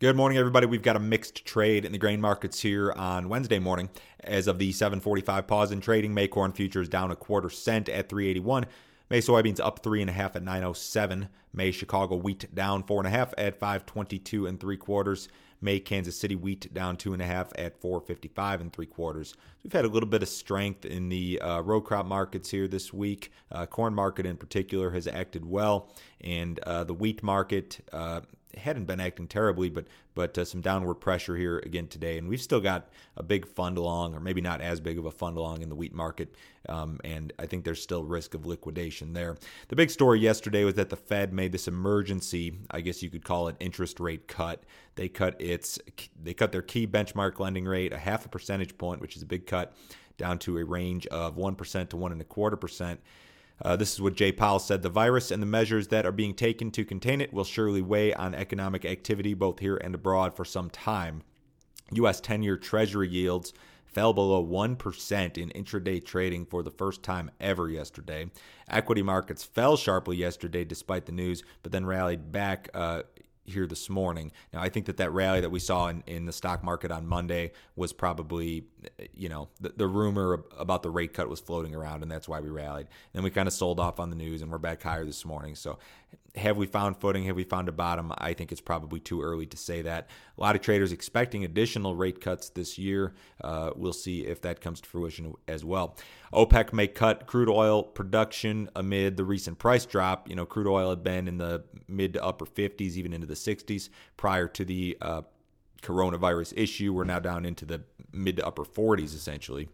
Good morning, everybody. We've got a mixed trade in the grain markets here on Wednesday morning. As of the 7:45 pause in trading, May corn futures down a quarter cent at 381. May soybeans up three and a half at 907. May Chicago wheat down four and a half at 522 and three quarters. May Kansas City wheat down two and a half at 455 and three quarters. We've had a little bit of strength in the uh, row crop markets here this week. Uh, corn market in particular has acted well, and uh, the wheat market uh, hadn't been acting terribly, but but uh, some downward pressure here again today. And we've still got a big fund along, or maybe not as big of a fund along in the wheat market. Um, and I think there's still risk of liquidation there. The big story yesterday was that the Fed made this emergency, I guess you could call it, interest rate cut. They cut its they cut their key benchmark lending rate a half a percentage point, which is a big cut, down to a range of one percent to one and a quarter percent. Uh, this is what Jay Powell said. The virus and the measures that are being taken to contain it will surely weigh on economic activity both here and abroad for some time. U.S. 10 year Treasury yields fell below 1% in intraday trading for the first time ever yesterday. Equity markets fell sharply yesterday despite the news, but then rallied back uh, here this morning. Now, I think that that rally that we saw in, in the stock market on Monday was probably, you know, the, the rumor about the rate cut was floating around, and that's why we rallied. Then we kind of sold off on the news, and we're back higher this morning. So, have we found footing? Have we found a bottom? I think it's probably too early to say that. A lot of traders expecting additional rate cuts this year. Uh, we'll see if that comes to fruition as well. OPEC may cut crude oil production amid the recent price drop. You know, crude oil had been in the mid to upper 50s, even into the 60s prior to the uh, coronavirus issue. We're now down into the mid to upper 40s essentially.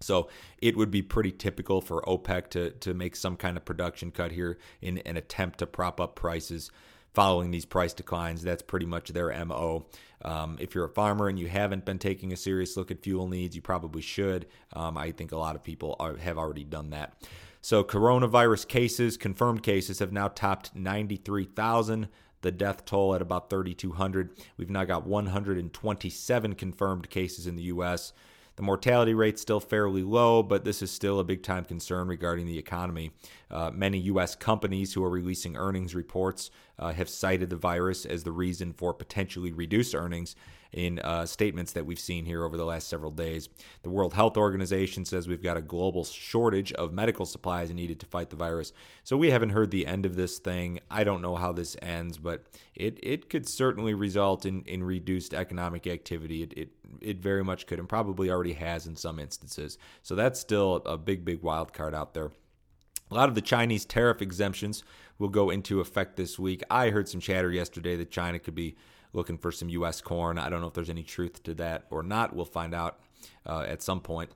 So it would be pretty typical for OPEC to, to make some kind of production cut here in an attempt to prop up prices following these price declines. That's pretty much their MO. Um, if you're a farmer and you haven't been taking a serious look at fuel needs, you probably should. Um, I think a lot of people are, have already done that. So, coronavirus cases, confirmed cases, have now topped 93,000 the death toll at about 3,200. We've now got 127 confirmed cases in the U.S. The mortality rate's still fairly low, but this is still a big time concern regarding the economy. Uh, many U.S. companies who are releasing earnings reports uh, have cited the virus as the reason for potentially reduced earnings in uh, statements that we've seen here over the last several days. The World Health Organization says we've got a global shortage of medical supplies needed to fight the virus. So we haven't heard the end of this thing. I don't know how this ends, but it, it could certainly result in, in reduced economic activity. It, it, it very much could and probably already has in some instances. So that's still a big, big wild card out there. A lot of the Chinese tariff exemptions will go into effect this week. I heard some chatter yesterday that China could be looking for some U.S. corn. I don't know if there's any truth to that or not. We'll find out uh, at some point.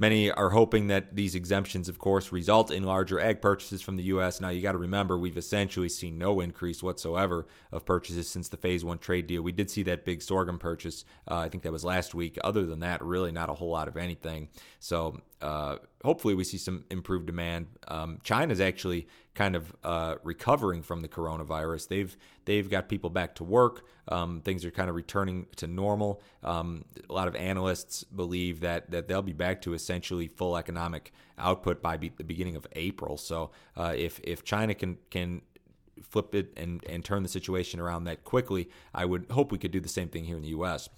Many are hoping that these exemptions, of course, result in larger egg purchases from the U.S. Now, you got to remember, we've essentially seen no increase whatsoever of purchases since the phase one trade deal. We did see that big sorghum purchase, uh, I think that was last week. Other than that, really not a whole lot of anything. So, uh, hopefully, we see some improved demand. Um, China's actually kind of uh, recovering from the coronavirus. They've they've got people back to work. Um, things are kind of returning to normal. Um, a lot of analysts believe that that they'll be back to essentially full economic output by be, the beginning of April. So uh, if if China can can flip it and and turn the situation around that quickly, I would hope we could do the same thing here in the U.S.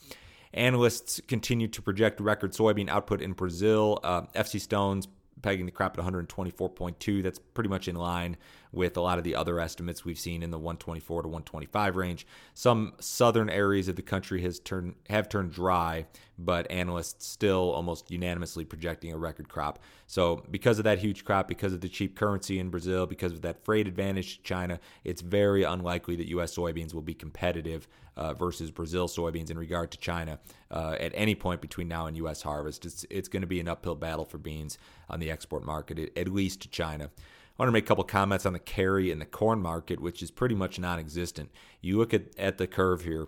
Analysts continue to project record soybean output in Brazil. Uh, FC Stone's pegging the crop at 124.2. That's pretty much in line with a lot of the other estimates we've seen in the 124 to 125 range. Some southern areas of the country has turned have turned dry, but analysts still almost unanimously projecting a record crop. So, because of that huge crop, because of the cheap currency in Brazil, because of that freight advantage to China, it's very unlikely that U.S. soybeans will be competitive uh, versus Brazil soybeans in regard to China uh, at any point between now and U.S. harvest. It's it's going to be an uphill battle for beans on the export market, at least to China. I want to make a couple comments on the carry and the corn market, which is pretty much non existent. You look at, at the curve here,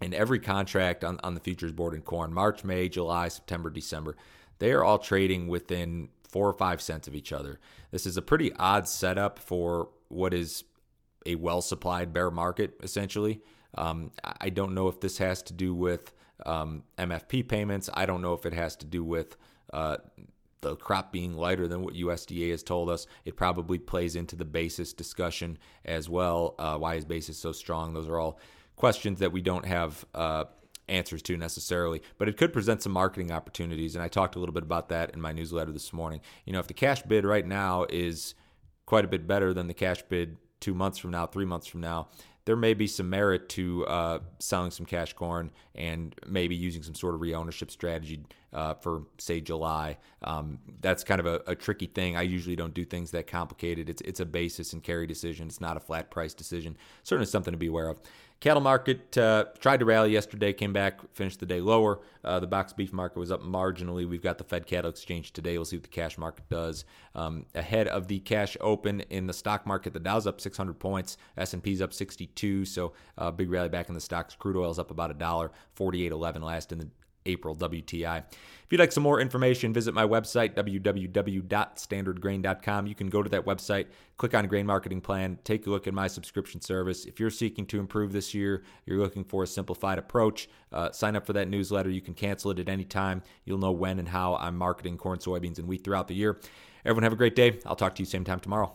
and every contract on, on the futures board in corn, March, May, July, September, December, they are all trading within four or five cents of each other. This is a pretty odd setup for what is a well supplied bear market, essentially. Um, I don't know if this has to do with um, MFP payments. I don't know if it has to do with uh, the crop being lighter than what USDA has told us. It probably plays into the basis discussion as well. Uh, why is basis so strong? Those are all questions that we don't have uh, answers to necessarily, but it could present some marketing opportunities. And I talked a little bit about that in my newsletter this morning. You know, if the cash bid right now is quite a bit better than the cash bid two months from now, three months from now, there may be some merit to uh, selling some cash corn and maybe using some sort of reownership strategy uh, for, say, July. Um, that's kind of a, a, tricky thing. I usually don't do things that complicated. It's it's a basis and carry decision. It's not a flat price decision. Certainly something to be aware of. Cattle market uh, tried to rally yesterday, came back, finished the day lower. Uh, the box beef market was up marginally. We've got the Fed cattle exchange today. We'll see what the cash market does. Um, ahead of the cash open in the stock market, the Dow's up 600 points, S&P's up 62. So uh, big rally back in the stocks. Crude oil's up about a dollar, 48.11 last in the April WTI. If you'd like some more information, visit my website, www.standardgrain.com. You can go to that website, click on Grain Marketing Plan, take a look at my subscription service. If you're seeking to improve this year, you're looking for a simplified approach, uh, sign up for that newsletter. You can cancel it at any time. You'll know when and how I'm marketing corn, soybeans, and wheat throughout the year. Everyone have a great day. I'll talk to you same time tomorrow.